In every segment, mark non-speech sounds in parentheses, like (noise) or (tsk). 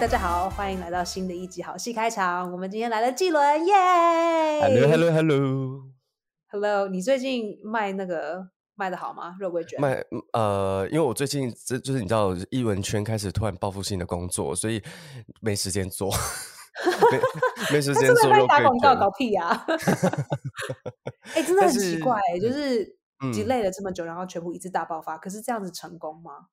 大家好，欢迎来到新的一集好戏开场。我们今天来了季伦，耶 Hello，Hello，Hello。Hello，你最近卖那个卖的好吗？肉桂卷？卖呃，因为我最近这就是你知道，艺文圈开始突然报复性的工作，所以没时间做，(laughs) 没没时间 (laughs) 做打广告卷。搞屁呀、(laughs) 哎、真的但很奇是怪、欸，就是嗯 delay 了这么久，然后全部一次大爆发，可是这样子成功吗？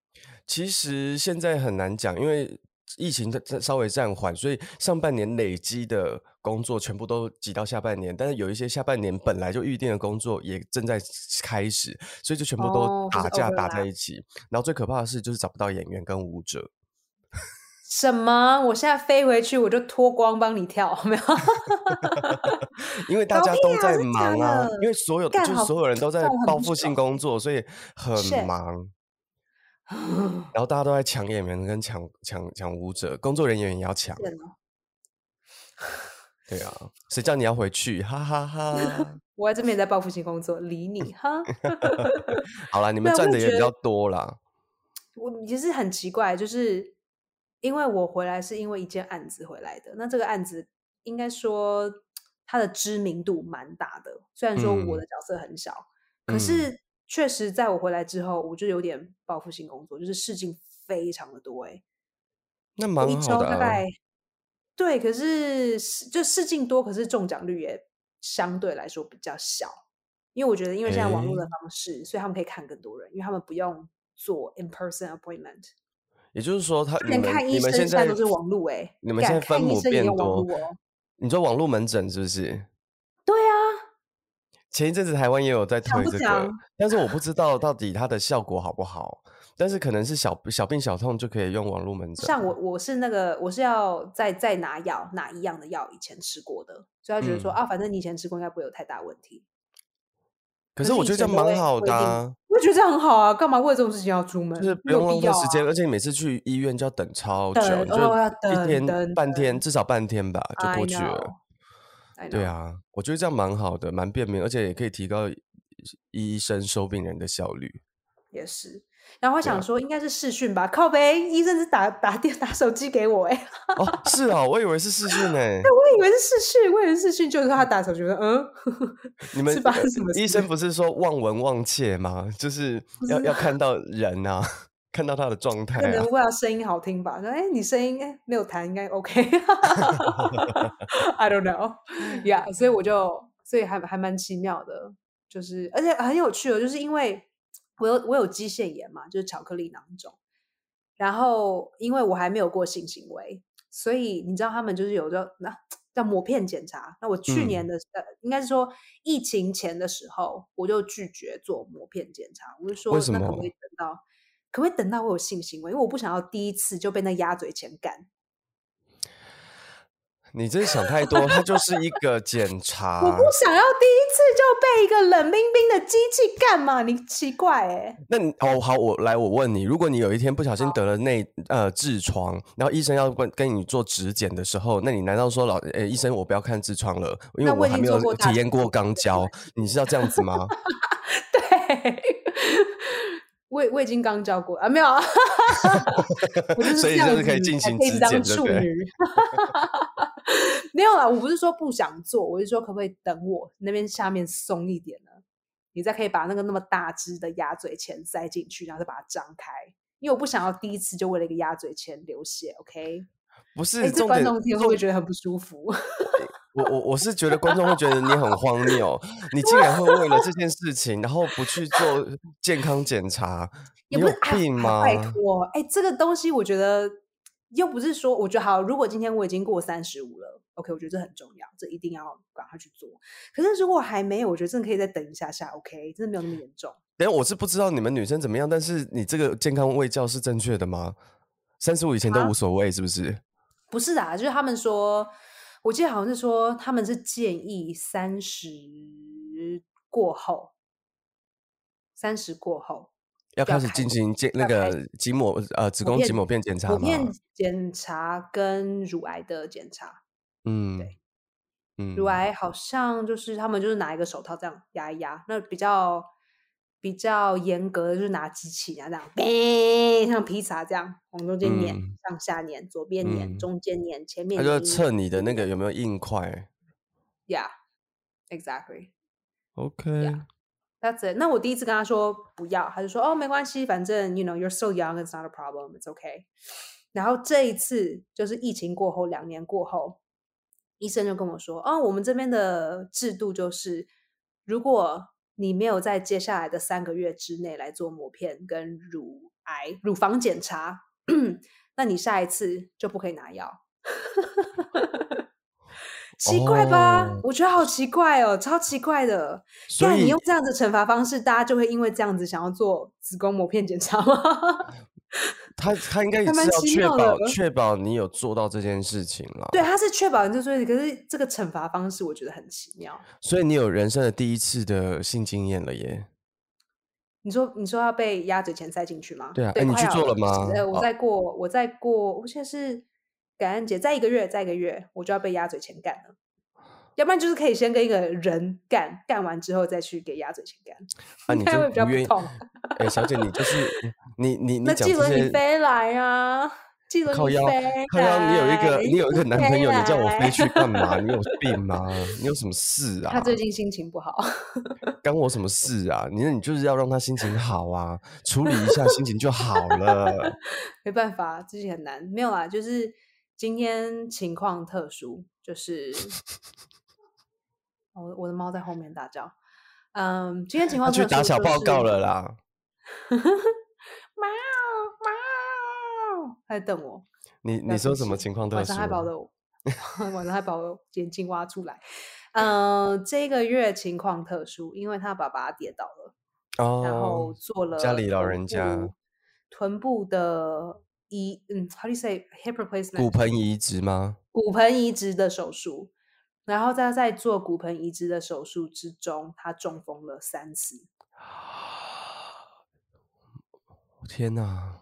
其实现在很难讲，因为疫情在在稍微暂缓，所以上半年累积的工作全部都挤到下半年，但是有一些下半年本来就预定的工作也正在开始，所以就全部哦都打架打在一起。然后最可怕的是，就是找不到演员跟舞者。(laughs) 什么？我现在飞回去，我就脱光帮你跳，(laughs) 没有？(laughs) 因为大家都在忙啊的，因为所有就是所有人都在报复性工作，所以很忙。然后大家都在抢演员跟抢抢抢舞者，工作人员也要抢。对啊，谁叫你要回去？哈哈哈 (laughs) 我在这边也在报复性工作，理你哈。(laughs) 好啦，你对们赚的也比较多啦。(tsk) 我其实很奇怪，就是因为我回来是因为一件案子回来的，那这个案子应该说它的知名度蛮大的，虽然说我嗯的角色很小，嗯可是确实在我回来之后，我就有点报复性工作，就是事情非常的多、欸，那我一周蛮好的啊。大概对，可是是就事情多，可是中奖率也相对来说比较小，因为我觉得因为现在网络的方式，所以他们可以看更多人，因为他们不用做 in person appointment。也就是说，他你们连看医你们现在生现在都是网络哎、你们现在分母看医生也变多用网路哦。你说网络门诊是不是？前一阵子台湾也有在强推这个但是我不知道到底它的效果好不好。但是可能是小小病小痛就可以用网络门诊。像我我是那个我是要再再拿药拿一样的药，以前吃过的，所以他觉得说、嗯啊，反正你以前吃过，应该不会有太大问题。可是我觉得这样蛮好的、啊，我也觉得这样很好啊，干嘛为了这种事情要出门？就是不用浪费时间，而且你每次去医院就要等超久，就一天等半天，至少半天吧就过去了。对啊，我觉得这样蛮好的，蛮便民，而且也可以提高医生收病人的效率。也是。然后我想说，应该是视讯吧，靠呗，医生是打打电打手机给我哎、哦，是啊，我以为是视讯呢。(laughs) 我以为是视讯，我以为是视讯，就是他打手机，我说嗯，(laughs) 你们医生不是说望闻望切吗？就是要要看到人啊，看到他的状态啊可能。为了声音好听吧，说哎，你声音哎没有弹，应该 OK。(laughs) I don't know, (laughs) yeah，所以我就所以还还蛮奇妙的，就是而且很有趣的，就是因为我有我有肌腺炎嘛，就是巧克力囊肿，然后因为我还没有过性行为，所以你知道他们就是有叫那叫抹片检查。那我去年嗯的、呃，应该是说疫情前的时候，我就拒绝做抹片检查，我就说那可不可以等到？可不可以等到我有性行为？因为我不想要第一次就被那鸭嘴钳干。你真是想太多，它就是一个检查。(laughs) 我不想要第一次就被一个冷冰冰的机器干嘛？你奇怪哎、那你哦好，我来我问你，如果你有一天不小心得了内呃痔疮，然后医生要跟跟你做指检的时候，那你难道说老诶医生我不要看痔疮了，因为我还没有体验过肛交，你是要这样子吗？(laughs) 对，我也我已经刚教过啊，没有啊，(laughs) 我就是所以这样就是可以子进行才可以当处女。(laughs) 没有啦，我不是说不想做，我是说可不可以等我那边下面松一点呢？你再可以把那个那么大只的鸭嘴钳塞进去，然后再把它张开，因为我不想要第一次就为了一个鸭嘴钳流血。OK，不是重点，观众听会不会觉得很不舒服？(laughs) 我我我是觉得观众会觉得你很荒谬，你竟然会为了这件事情，然后不去做健康检查，你有是哎病吗？拜托，哎、这个东西我觉得又不是说，我觉得好，如果今天我已经过三十五了，OK，我觉得这很重要，这一定要赶快去做。可是如果还没有，我觉得真的可以再等一下下，OK，真的没有那么严重。等一下我是不知道你们女生怎么样，但是你这个健康卫教是正确的吗？三十五以前都啊无所谓，是不是？不是啊，就是他们说，我记得好像是说他们是建议三十过后，三十过后要开始开进行检那个筋膜呃子宫筋膜片检查吗？检查跟乳癌的检查。嗯，对嗯，乳癌好像就是他们就是拿一个手套这样压一压，那比较比较严格的，就是拿机器啊这样，呗，像披萨这样往中间碾，嗯上下碾，左边碾，嗯中间碾，前面他就粘测你的那个有没有硬块。，Yeah，exactly。OK，That's it。那我第一次跟他说不要，他就说哦没关系，反正 you know you're so young, it's not a problem, it's okay。然后这一次就是疫情过后两年过后，医生就跟我说，哦，我们这边的制度就是，如果你没有在接下来的三个月之内来做膜片跟乳癌乳房检查，那你下一次就不可以拿药。(laughs) 奇怪吧？哦我觉得好奇怪哦，超奇怪的。所以你用这样子惩罚方式，大家就会因为这样子想要做子宫膜片检查吗？(laughs) 他他应该也蛮是要确保确保你有做到这件事情了。对，他是确保你做这件事，可是这个惩罚方式我觉得很奇妙。所以你有人生的第一次的性经验了耶。你说你说要被鸭嘴钳塞进去吗？对啊哎你去做了吗哦我再过，我再过，我现在是感恩节，再一个月，再一个月，我就要被鸭嘴钳干了。要不然就是可以先跟一个人干，干完之后再去给鸭嘴钳干，啊，你就 (laughs) 会比较不愿意？不痛。哎、小姐，你就是 (laughs) 你你你那讲这季伦你些飞来啊，靠腰你飞靠腰，你有一个你有一个男朋友，你叫我飞去干嘛？你有病吗？你有什么事啊？他最近心情不好，(laughs) 干我什么事啊？你那你就是要让他心情好啊，处理一下心情就好了。没办法，自己很难。没有啦，就是今天情况特殊，就是我我的猫在后面大叫。嗯，今天 (laughs) 情他况特殊、去打小报告了。啦。(laughs) 喵喵，他在等我。你你说什么情况特殊晚上？还把我的 (laughs) 晚上还把我眼睛挖出来。嗯，这个月情况特殊，因为他爸爸跌倒了。哦然后哦，做了家里老人家臀部的移，嗯，how do you say hip replacement？骨盆移植吗？骨盆移植的手术，然后在在做骨盆移植的手术之中，他中风了三次。天哪！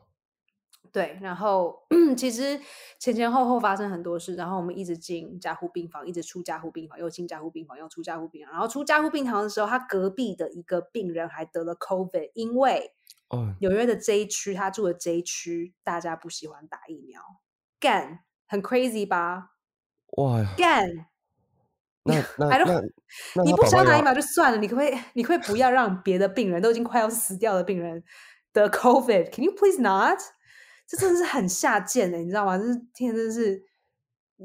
对，然后 (clears throat) 其实前前后后发生很多事，然后我们一直进加护病房，一直出加护病房，又进加护病房，又出加护病房，然后出加护病房的时候，他隔壁的一个病人还得了 COVID，因为哦，纽约的这一区，他住的这一区，大家不喜欢打疫苗，干很 crazy 吧？哇，干，那 (laughs) 那那那你不想打疫苗就算了，你可不可以，你可不可以不要让别的病人都已经快要死掉的病人得 COVID？Can you please not？这真的是很下贱的、你知道吗？这是天，真是，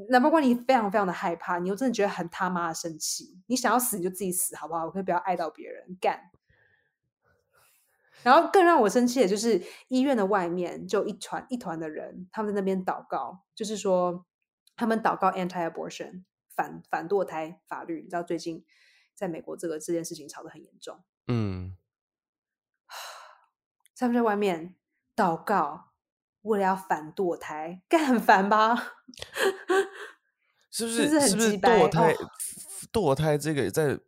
哪怕关你非常非常的害怕，你又真的觉得很他妈的生气。你想要死你就自己死好不好？我可以不要爱到别人干。然后更让我生气的就是医院的外面就一团一团的人，他们在那边祷告，就是说他们祷告 anti-abortion 反反堕胎法律。你知道最近在美国这个这件事情吵得很严重，嗯，(sighs) 他们在外面祷告，为了要反堕胎，干很烦吧？(laughs) 是不是不是很是是不是堕胎哦堕胎这个在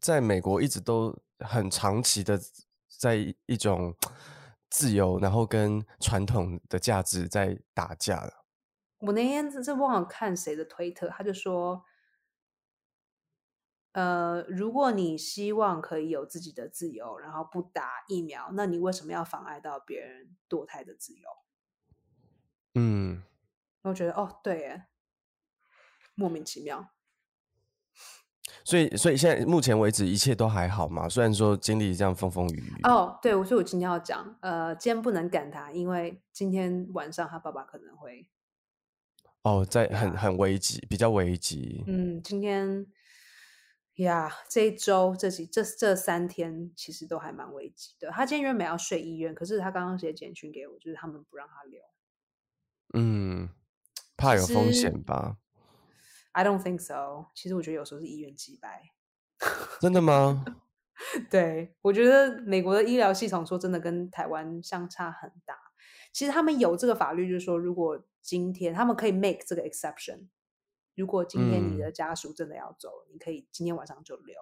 在美国一直都很长期的在一一种 (tsk) 自由，然后跟传统的价值在打架了。我那天是忘了看谁的推特，他就说，呃，如果你希望可以有自己的自由，然后不打疫苗，那你为什么要妨碍到别人堕胎的自由？嗯，我觉得哦，对耶，莫名其妙。所以所以现在目前为止一切都还好嘛，虽然说经历这样风风雨雨。哦，对，所以我今天要讲，呃，今天不能赶他，因为今天晚上他爸爸可能会，哦，在很很危急，比较危急。嗯，今天呀，这一周这几这这三天其实都还蛮危急的。他今天原本要睡医院，可是他刚刚写简讯给我，就是他们不让他留。嗯，怕有其风险吧？I don't think so。其实我觉得有时候是医院击败。真的吗？(laughs) 对，我觉得美国的医疗系统说真的跟台湾相差很大。其实他们有这个法律，就是说，如果今天他们可以 make 这个 exception，如果今天你嗯的家属真的要走，你可以今天晚上就留。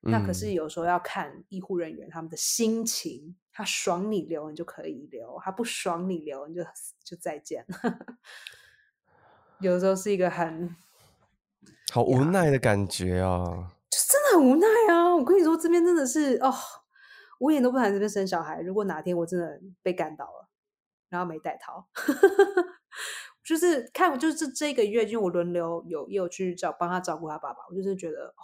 那可是嗯有时候要看医护人员他们的心情，他爽你留你就可以留，他不爽你留你就就再见。(laughs) 有时候是一个很好无奈的感觉啊。就真的很无奈啊！我跟你说，这边真的是哦，我一点都不想这边生小孩。如果哪天我真的被干倒了，然后没带套，就是看，就是这这个月，因为我轮流有也有去照帮他照顾他爸爸，我就是觉得哦，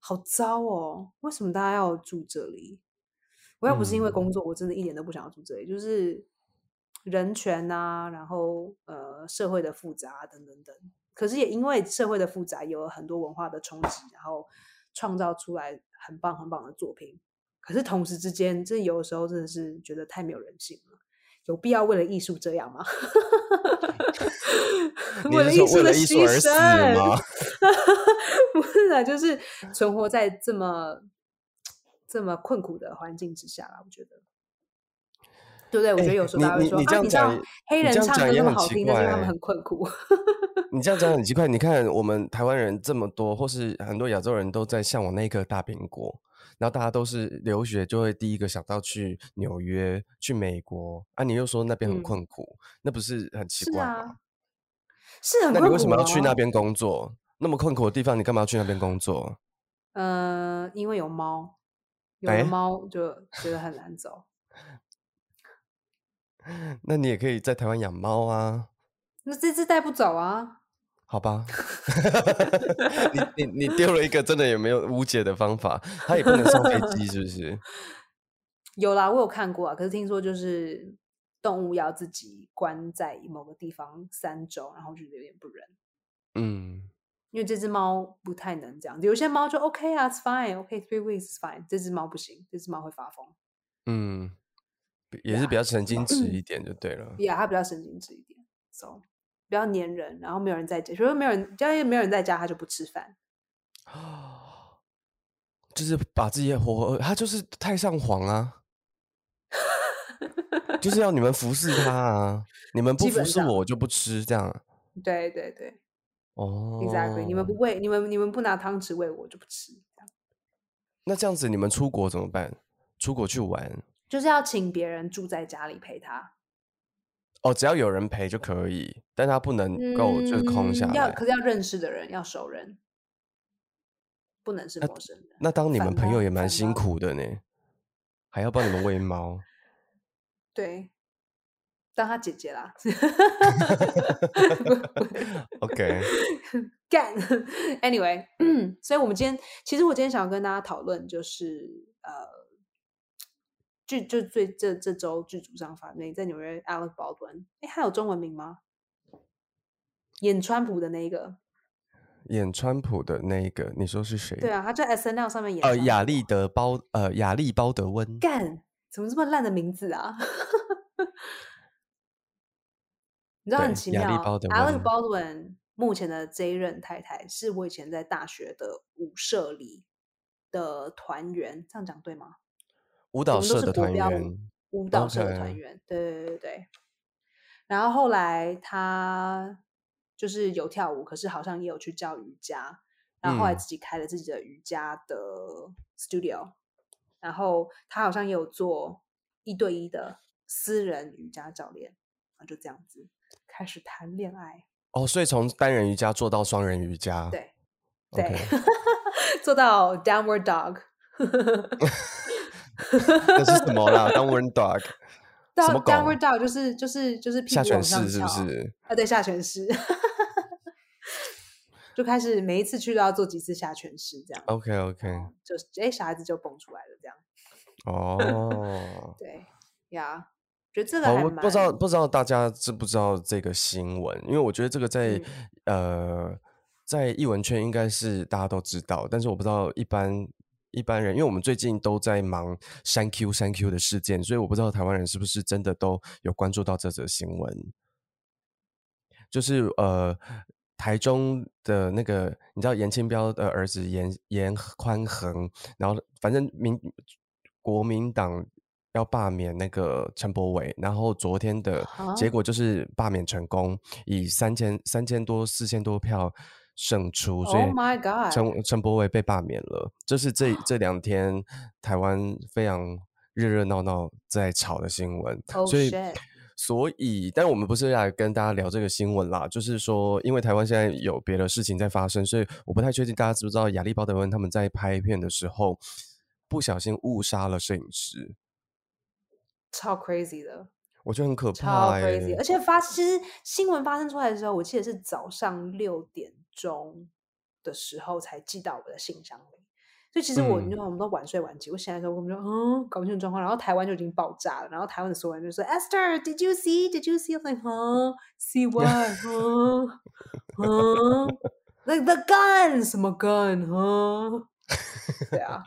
好糟哦，为什么大家要住这里？我要不是因为工作，我真的一点都不想要住这里。就是人权啊，然后呃社会的复杂等等等。可是也因为社会的复杂，有了很多文化的冲击，然后创造出来很棒很棒的作品。可是同时之间，这有的时候真的是觉得太没有人性了。有必要为了艺术这样吗？(laughs) 为了艺术的牺牲吗？(laughs) 不是啊，就是存活在这么这么困苦的环境之下啦。我觉得，对不对？我觉得有时候大家会说啊，你讲黑人唱歌那么好听，但是他们很困苦。你这样讲很奇怪。你看，我们台湾人这么多，或是很多亚洲人都在向往那颗大苹果。然后大家都是留学，就会第一个想到去纽约、去美国啊！你又说那边很困苦，那不是很奇怪吗？是很。那你为什么要去那边工作？那么困苦的地方，你干嘛要去那边工作？呃，因为有猫，有了猫就觉得很难走。(laughs) 那你也可以在台湾养猫啊。那这只带不走啊。好吧，(laughs) 你你你丢了一个真的有没有无解的方法？他也不能上飞机，是不是？(laughs) 有啦，我有看过啊。可是听说就是动物要自己关在某个地方三周，然后觉得有点不忍。嗯，因为这只猫不太能这样。有些猫就 OK 啊，It's fine，OK，three weeks is fine。这只猫不行，这只猫会发疯。嗯，也是比较神经质一点就对了。Yeah，它比较神经质一点。So。比较粘人，然后没有人在家，所以没有人家，没有人在家，他就不吃饭。(gasps) 就是把自己活，他就是太上皇啊，就是要你们服侍他啊，你们不服侍我，我就不吃，这样。对对对，哦，exactly，你们不喂，你们你们不拿汤匙喂我，就不吃。那这样子，你们出国怎么办？出国去玩，就是要请别人住在家里陪他。哦，只要有人陪就可以，但他不能够就是空下来。要可是要认识的人，要熟人，不能是陌生人。那当你们朋友也蛮辛苦的呢，还要帮你们喂猫。对，当他姐姐啦。(laughs) OK，(laughs) 干。Anyway，所以我们今天其实我今天想要跟大家讨论就是呃。剧就最这这周剧组上反那在纽约 Alex Baldwin，哎，他有中文名吗？演川普的那一个，演川普的那一个，你说是谁？对啊，他在 S N L 上面演。呃，亚历德包呃亚历包德温。干，怎么这么烂的名字啊？(laughs) 你知道很奇妙，Alex Baldwin 目前的这一任太太是我以前在大学的舞社里的团员，这样讲对吗？舞蹈社的团员，舞蹈社的团员，对对对对。然后后来他就是有跳舞，可是好像也有去教瑜伽。然后后来自己开了自己的瑜伽的 studio。然后他好像也有做一对一的私人瑜伽教练。然后就这样子开始谈恋爱。哦，所以从单人瑜伽做到双人瑜伽，对对，(laughs) 做到 downward dog。(laughs) (laughs) 那是什么啦？Downward dog，(laughs) 什么 Downward dog 就是就是就是下犬式是不是？啊，对，下犬式，(laughs) 就开始每一次去都要做几次下犬式，这样。OK OK，就是哎，小孩子就蹦出来了，这样。哦，对呀，觉得这个我不知道不知道大家知不知道这个新闻，因为我觉得这个在呃在译文圈应该是大家都知道，但是我不知道一般。一般人，因为我们最近都在忙三 Q 三 Q 的事件，所以我不知道台湾人是不是真的都有关注到这则新闻。就是呃，台中的那个，你知道严清标的儿子严严宽恒，然后反正民国民党要罢免那个陈柏伟，然后昨天的结果就是罢免成功，以三千三千多四千多票。胜出，所以陈陈柏伟被罢免了。这是这这两天台湾非常热热闹闹在吵的新闻。所以，所以，但我们不是来跟大家聊这个新闻啦，就是说，因为台湾现在有别的事情在发生，所以我不太确定大家知不知道亚历鲍德温他们在拍片的时候，不小心误杀了摄影师，超 crazy 的，我觉得很可怕超 crazy，哎、而且发其实新闻发生出来的时候，我记得是早上六点钟的时候才寄到我的信箱里。所以其实我，嗯你看我们都晚睡晚起，我醒来的时候，我们就嗯搞不清楚状况，然后台湾就已经爆炸了，然后台湾的所有人就说：“Esther，did you see？Did you see？” I'm like, huh? See what? Huh? Huh? (laughs) Like the gun？什么 gun？Huh? 对啊，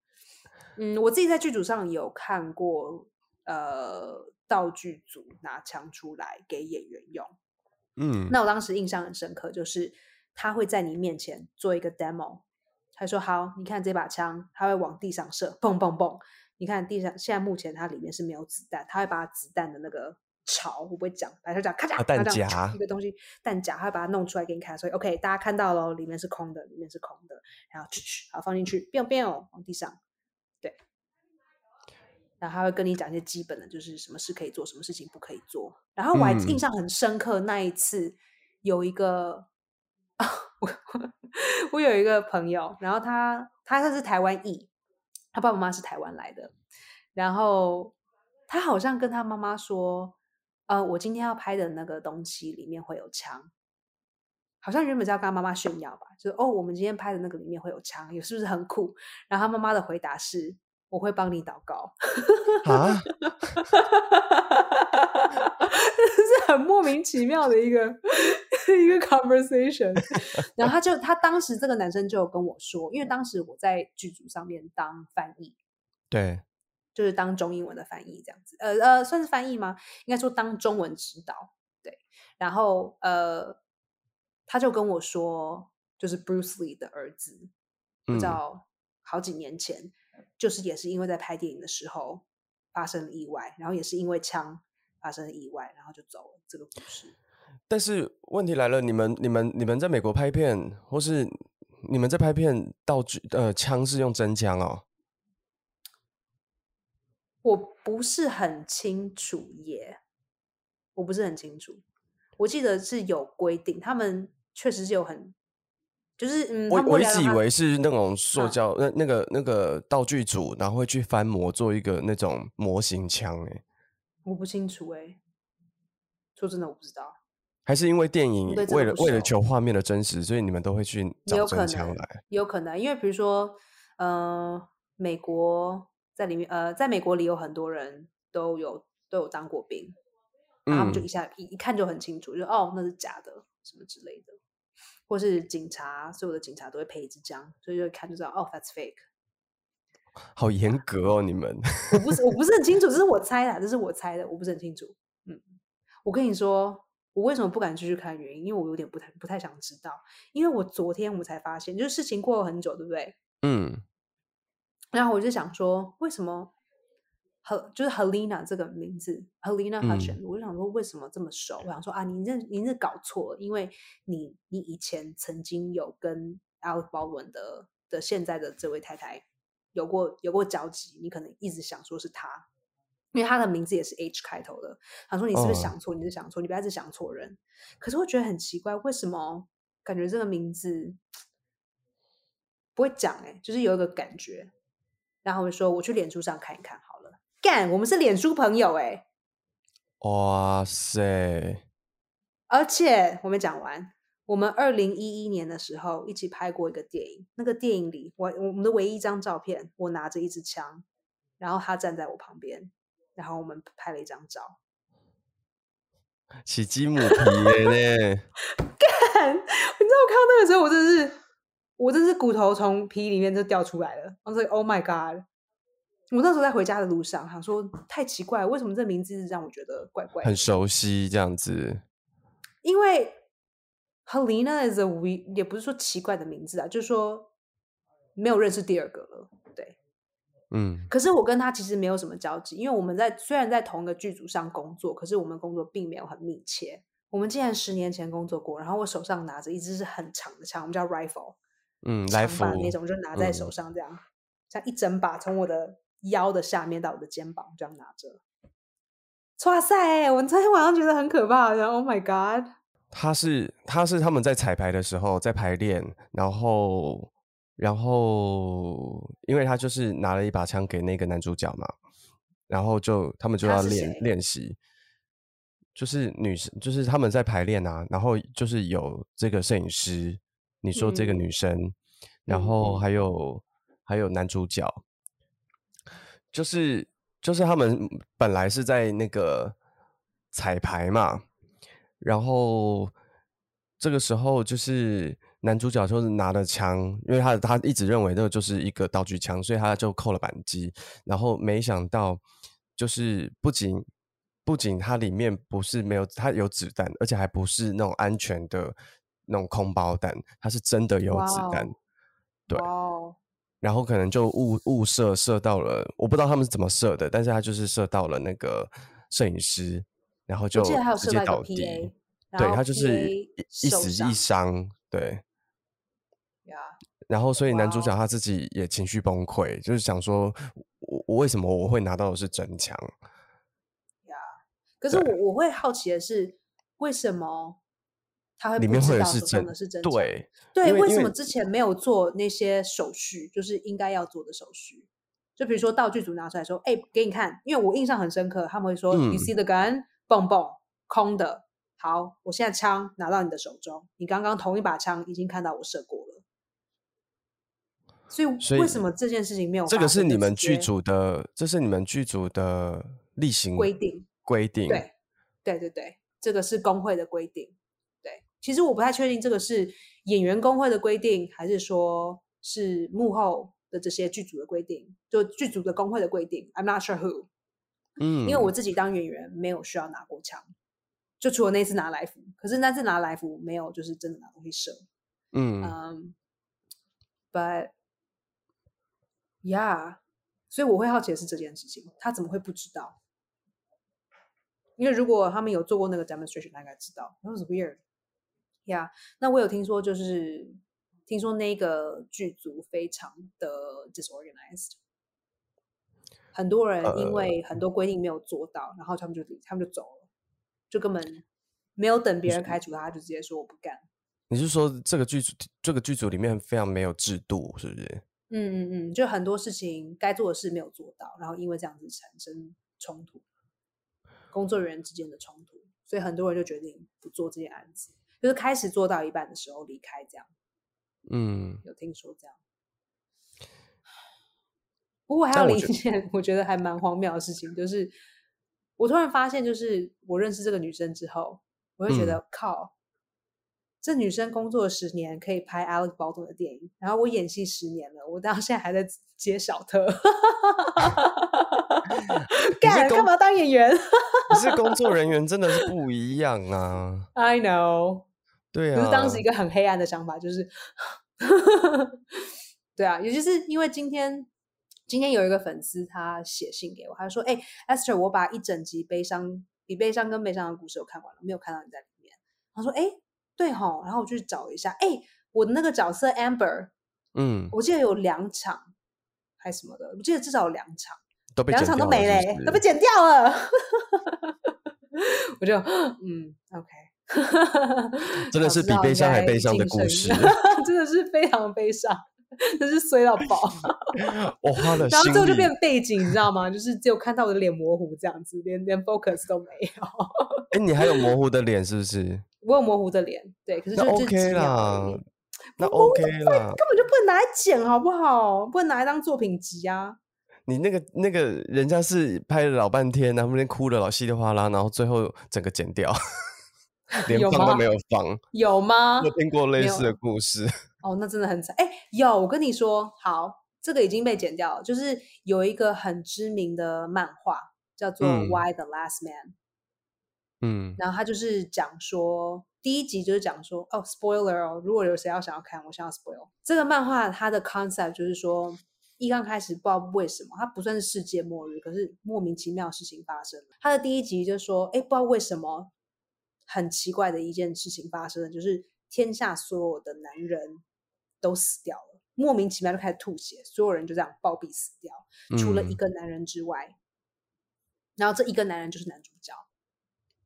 (laughs) 嗯，我自己在剧组上有看过，呃，道具组拿枪出来给演员用。嗯，那我当时印象很深刻，就是他会在你面前做一个 demo，他说：“好，你看这把枪，他会往地上射，蹦蹦蹦。你看地上现在目前它里面是没有子弹，他会把子弹的那个槽，我不会讲，反正就这样咔嚓，啊弹然后这样夹一个东西弹夹，他会把它弄出来给你看，所以 OK，大家看到喽，里面是空的，里面是空的，然后去去，好放进去，biu biu 往地上，对。然后他会跟你讲一些基本的，就是什么事可以做，什么事情不可以做。然后我还印嗯象很深刻，那一次有一个啊，(laughs) 我我有一个朋友，然后他他他是台湾裔，他爸爸妈妈是台湾来的，然后他好像跟他妈妈说，呃，我今天要拍的那个东西里面会有枪。好像原本是要跟他妈妈炫耀吧，就是哦，我们今天拍的那个里面会有枪，有是不是很酷？然后他妈妈的回答是：我会帮你祷告。啊，是很莫名其妙的一个一个 conversation。(laughs) 然后他就他当时这个男生就有跟我说，因为当时我在剧组上面当翻译，对，就是当中英文的翻译这样子，呃呃，算是翻译吗？应该说当中文指导。对，然后呃，他就跟我说，就是 Bruce Lee 的儿子，不知嗯道好几年前，就是也是因为在拍电影的时候发生了意外，然后也是因为枪发生了意外，然后就走了。这个故事，但是问题来了，你们、你们、你们在美国拍片，或是你们在拍片，道具呃枪是用真枪哦？我不是很清楚耶，我不是很清楚。我记得是有规定，他们确实是有很，就是嗯，我我一直以为是那种塑嗯。胶、那那个那个道具组，然后会去翻模做一个那种模型枪，哎，我不清楚哎，说真的我不知道，还是因为电影为了为了求画面的真实，所以你们都会去找真枪能来？，也有可能，因为比如说，呃，美国在里面，呃，在美国里有很多人都有都有当过兵，然后他们就嗯。一下一一看就很清楚，就哦那是假的什么之类的，或是警察，所有的警察都会配一支枪，所以就一看就知道哦 that's fake。(laughs) 好严格哦，你们。我不是我不是很清楚，(laughs) 这是我猜的，这是我猜的，我不是很清楚。嗯，我跟你说，我为什么不敢继续看原因，因为我有点不太不太想知道，因为我昨天我才发现，就是事情过了很久，对不对？嗯然后我就想说，为什么和就是 Helena 这个名字，Helena 嗯 Hutchins，、我就想说为什么这么熟？我想说啊，你这你这搞错了，因为你你以前曾经有跟 Alec Baldwin 的的现在的这位太太有过有过交集，你可能一直想说是他，因为他的名字也是 H 开头的。想说你是不是哦想错？你是想错？你不要一直想错人。可是我觉得很奇怪，为什么感觉这个名字不会讲、欸？哎，就是有一个感觉。然后我就说我去脸书上看一看好了。干，我们是脸书朋友哎、哇塞，而且我没讲完，我们二零一一年的时候一起拍过一个电影，那个电影里我我们的唯一一张照片，我拿着一支枪，然后他站在我旁边，然后我们拍了一张照。起鸡母皮耶呢？(laughs) 干，你知道我看到那个时候，我真的是，我真是骨头从皮里面就掉出来了。我说 Oh my God！我那时候在回家的路上，想说太奇怪了，为什么这名字让我觉得怪怪的？很熟悉这样子。因为 Helena is a we，也不是说奇怪的名字啊，就是说没有认识第二个了。对，嗯可是我跟他其实没有什么交集，因为我们在虽然在同一个剧组上工作，可是我们工作并没有很密切。我们竟然十年前工作过，然后我手上拿着一支是很长的枪，我们叫 rifle，嗯，来把那种，就拿在手嗯上这样，像一整把从我的腰的下面到我的肩膀这样拿着。哇塞！我昨天晚上觉得很可怕，然后 Oh my God！他是他是他们在彩排的时候在排练，然后然后因为他就是拿了一把枪给那个男主角嘛，然后就他们就要练练习，就是女生就是他们在排练啊，然后就是有这个摄影师，你说这个女生，然后还有还有男主角，就是就是他们本来是在那个彩排嘛，然后这个时候就是。男主角就是拿了枪，因为他他一直认为那个就是一个道具枪，所以他就扣了扳机。然后没想到，就是不仅不仅它里面不是没有，它有子弹，而且还不是那种安全的那种空包弹，它是真的有子弹。对，然后可能就误误射射到了，我不知道他们是怎么射的，但是他就是射到了那个摄影师，然后就直接倒地。对他就是一死一伤，对。然后，所以男主角他自己也情绪崩溃，就是想说，我我为什么我会拿到的是真枪？呀，可是我我会好奇的是，为什么他会里面会是真的是真？对对，为什么之前没有做那些手续，就是应该要做的手续？就比如说道具组拿出来说，哎，给你看，因为我印象很深刻，他们会说，You see the gun，蹦蹦，空的。好，我现在枪拿到你的手中，你刚刚同一把枪已经看到我射过了。所以，为什么这件事情没有？这个是你们剧组的，这是你们剧组的例行规定。规定，对，对对对，这个是工会的规定。对，其实我不太确定这个是演员工会的规定，还是说是幕后的这些剧组的规定，就剧组的工会的规定。I'm not sure who。嗯，因为我自己当演员没有需要拿过枪，就除了那次拿来福，可是那次拿来福没有，就是真的拿东西射。嗯嗯，But。yeah，，所以我会好奇的是这件事情，他怎么会不知道？因为如果他们有做过那个 demonstration，大概知道。That was weird。呀，那我有听说，就是听说那个剧组非常的 disorganized，很多人因为很多规定没有做到，然后他们就他们就走了，就根本没有等别人开除他，就直接说我不干。你是说这个剧组这个剧组里面非常没有制度，是不是？嗯嗯嗯，就很多事情该做的事没有做到，然后因为这样子产生冲突，工作人员之间的冲突，所以很多人就决定不做这些案子，就是开始做到一半的时候离开，这样。嗯，有听说这样。不过还有另一件我觉得还蛮荒谬的事情，就是我突然发现，就是我认识这个女生之后，我会觉得靠。这女生工作十年，可以拍 Alex Baldwin 的电影，然后我演戏十年了，我到现在还在接小特。(laughs) 干干嘛当演员？可是工作人员，真的是不一样啊。I know。对啊。就是当时一个很黑暗的想法，就是，(laughs) 对啊，尤其是因为今天，今天有一个粉丝他写信给我，他说：“哎，Esther，我把一整集悲伤比悲伤更悲伤的故事我看完了，没有看到你在里面。”他说：“哎。”对哈，然后我去找一下，哎，我的那个角色 Amber，嗯，我记得有两场还是什么的，我记得至少有两场，两场都没嘞，都被剪掉了。(laughs) 我就嗯，OK，(laughs) 真的是比悲伤还悲伤的故事，(laughs) 真的是非常悲伤，真是衰到爆。(laughs) 我花了，然后最后就变背景，你知道吗？就是只有看到我的脸模糊这样子，连连 focus 都没有。哎，你还有模糊的脸是不是？我有模糊的脸，对，可是就 OK 啦，那 OK 啦，根本就不能拿来剪，好不好？不能拿来当作品集啊！你那个那个人家是拍了老半天，然后那边哭了老稀里哗啦，然后最后整个剪掉，(laughs) 连放都没有放，(laughs) 有吗？有听过类似的故事。(laughs) 哦，那真的很惨。哎，有，我跟你说，好，这个已经被剪掉了，就是有一个很知名的漫画叫做《Why the Last Man》。嗯，然后他就是讲说，第一集就是讲说，哦，spoiler 哦，如果有谁要想要看，我想要 spoil 这个漫画，它的 concept 就是说，一刚开始不知道为什么，它不算是世界末日，可是莫名其妙的事情发生了。它的第一集就说，哎，不知道为什么，很奇怪的一件事情发生了，就是天下所有的男人都死掉了，莫名其妙就开始吐血，所有人就这样暴毙死掉，除了一个男人之外，然后这一个男人就是男主角。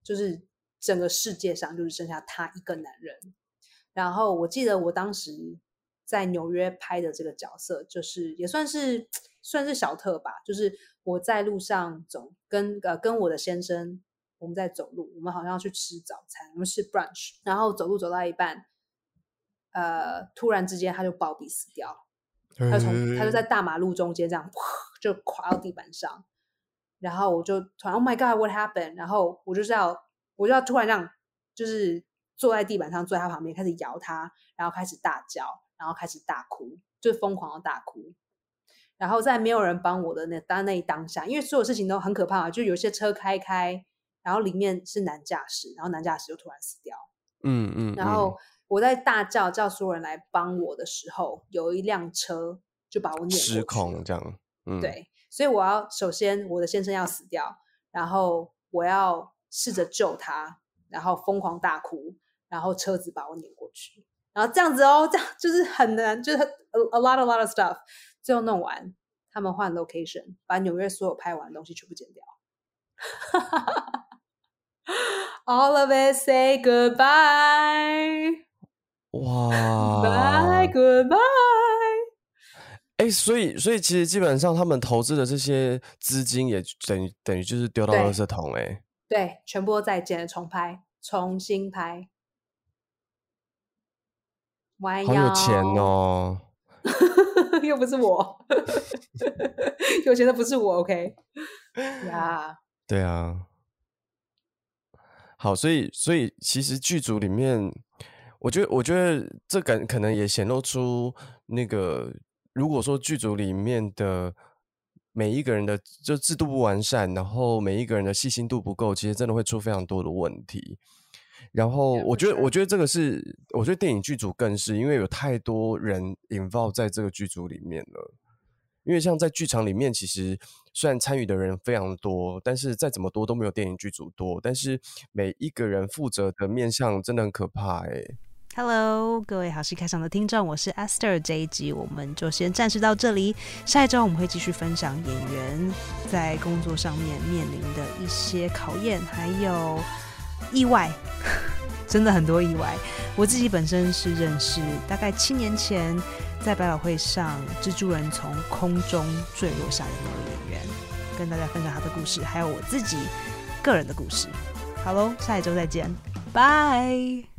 就是整个世界上就是剩下他一个男人，然后我记得我当时在纽约拍的这个角色，就是也算是 (tsk) 算是小特吧。就是我在路上走，跟呃跟我的先生，我们在走路，我们好像要去吃早餐，我们吃 brunch，然后走路走到一半，呃，突然之间他就暴毙死掉，他从他就在大马路中间这样就垮到地板上，然后我就突然 Oh my God，What happened？然后我就是要我就要突然让就是坐在地板上，坐在他旁边开始摇他，然后开始大叫。然后开始大哭，就是疯狂的大哭。然后在没有人帮我的那当那一当下，因为所有事情都很可怕，就有些车开开，然后里面是男驾驶，然后男驾驶就突然死掉。嗯嗯。然后我在大叫叫所有人来帮我的时候，有一辆车就把我碾失控这样。嗯，对。所以我要首先我的先生要死掉，然后我要试着救他，然后疯狂大哭，然后车子把我碾过去。然后这样子哦，这样就是很难，就是 a lot a lot of stuff。最后弄完，他们换 location，把纽约所有拍完的东西全部剪掉。All of it say goodbye。哇，bye goodbye。哎，所以所以其实基本上他们投资的这些资金也等于等于就是丢到垃圾桶哎。对，全部都再剪重拍，重新拍。好有钱哦！(laughs) 又不是我，(laughs) 有钱的不是我。OK，呀，对啊。好，所以所以其实剧组里面，我觉得我觉得这感可能也显露出那个，如果说剧组里面的每一个人的就制度不完善，然后每一个人的细心度不够，其实真的会出非常多的问题。然后我觉得，我觉得这个是，我觉得电影剧组更是，因为有太多人引爆在这个剧组里面了。因为像在剧场里面，其实虽然参与的人非常多，但是再怎么多都没有电影剧组多。但是每一个人负责的面向真的很可怕哎。Hello，各位好戏开场的听众，我是 Esther。这一集我们就先暂时到这里，下一周我们会继续分享演员在工作上面面临的一些考验，还有。意外，(laughs) 真的很多意外。我自己本身是认识，大概七年前在百老汇上，蜘蛛人从空中坠落下的那位演员，跟大家分享他的故事，还有我自己个人的故事。好喽，下一周再见，拜。